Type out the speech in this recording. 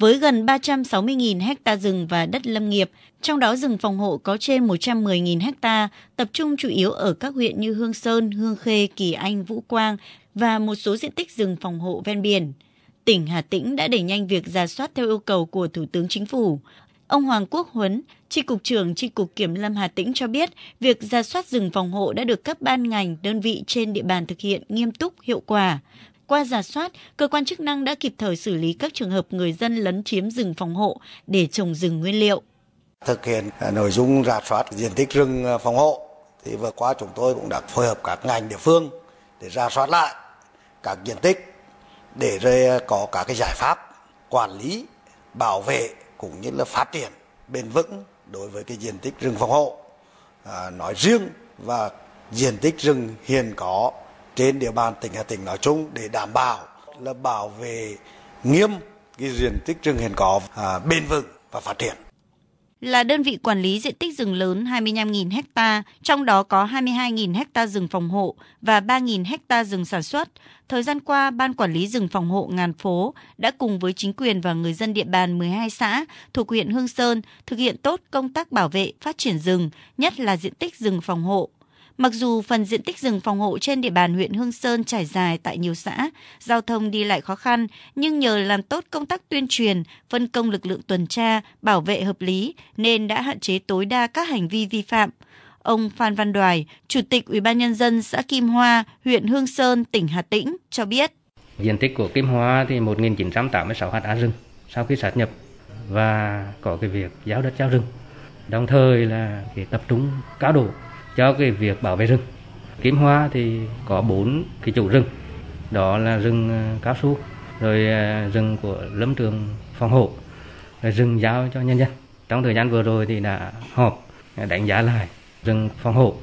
với gần 360.000 hecta rừng và đất lâm nghiệp, trong đó rừng phòng hộ có trên 110.000 hecta, tập trung chủ yếu ở các huyện như Hương Sơn, Hương Khê, Kỳ Anh, Vũ Quang và một số diện tích rừng phòng hộ ven biển. Tỉnh Hà Tĩnh đã đẩy nhanh việc ra soát theo yêu cầu của Thủ tướng Chính phủ. Ông Hoàng Quốc Huấn, Tri Cục trưởng Tri Cục Kiểm lâm Hà Tĩnh cho biết, việc ra soát rừng phòng hộ đã được các ban ngành, đơn vị trên địa bàn thực hiện nghiêm túc, hiệu quả. Qua giả soát, cơ quan chức năng đã kịp thời xử lý các trường hợp người dân lấn chiếm rừng phòng hộ để trồng rừng nguyên liệu. Thực hiện à, nội dung rà soát diện tích rừng à, phòng hộ, thì vừa qua chúng tôi cũng đã phối hợp các ngành địa phương để ra soát lại các diện tích để rồi à, có các cái giải pháp quản lý, bảo vệ cũng như là phát triển bền vững đối với cái diện tích rừng phòng hộ à, nói riêng và diện tích rừng hiện có trên địa bàn tỉnh Hà Tĩnh nói chung để đảm bảo là bảo vệ nghiêm cái diện tích rừng hiện có à, bền vững và phát triển là đơn vị quản lý diện tích rừng lớn 25.000 ha, trong đó có 22.000 ha rừng phòng hộ và 3.000 ha rừng sản xuất. Thời gian qua, Ban Quản lý rừng phòng hộ Ngàn Phố đã cùng với chính quyền và người dân địa bàn 12 xã thuộc huyện Hương Sơn thực hiện tốt công tác bảo vệ, phát triển rừng, nhất là diện tích rừng phòng hộ. Mặc dù phần diện tích rừng phòng hộ trên địa bàn huyện Hương Sơn trải dài tại nhiều xã, giao thông đi lại khó khăn, nhưng nhờ làm tốt công tác tuyên truyền, phân công lực lượng tuần tra, bảo vệ hợp lý nên đã hạn chế tối đa các hành vi vi phạm. Ông Phan Văn Đoài, Chủ tịch Ủy ban nhân dân xã Kim Hoa, huyện Hương Sơn, tỉnh Hà Tĩnh cho biết. Diện tích của Kim Hoa thì 1.986 ha rừng sau khi sát nhập và có cái việc giao đất giao rừng. Đồng thời là cái tập trung cao độ cho cái việc bảo vệ rừng. Kim Hoa thì có bốn cái chủ rừng, đó là rừng ờ, cao su, rồi ờ, rừng của lâm trường phòng hộ, rồi rừng giao cho nhân dân. Trong thời gian vừa rồi thì đã họp đánh giá lại rừng phòng hộ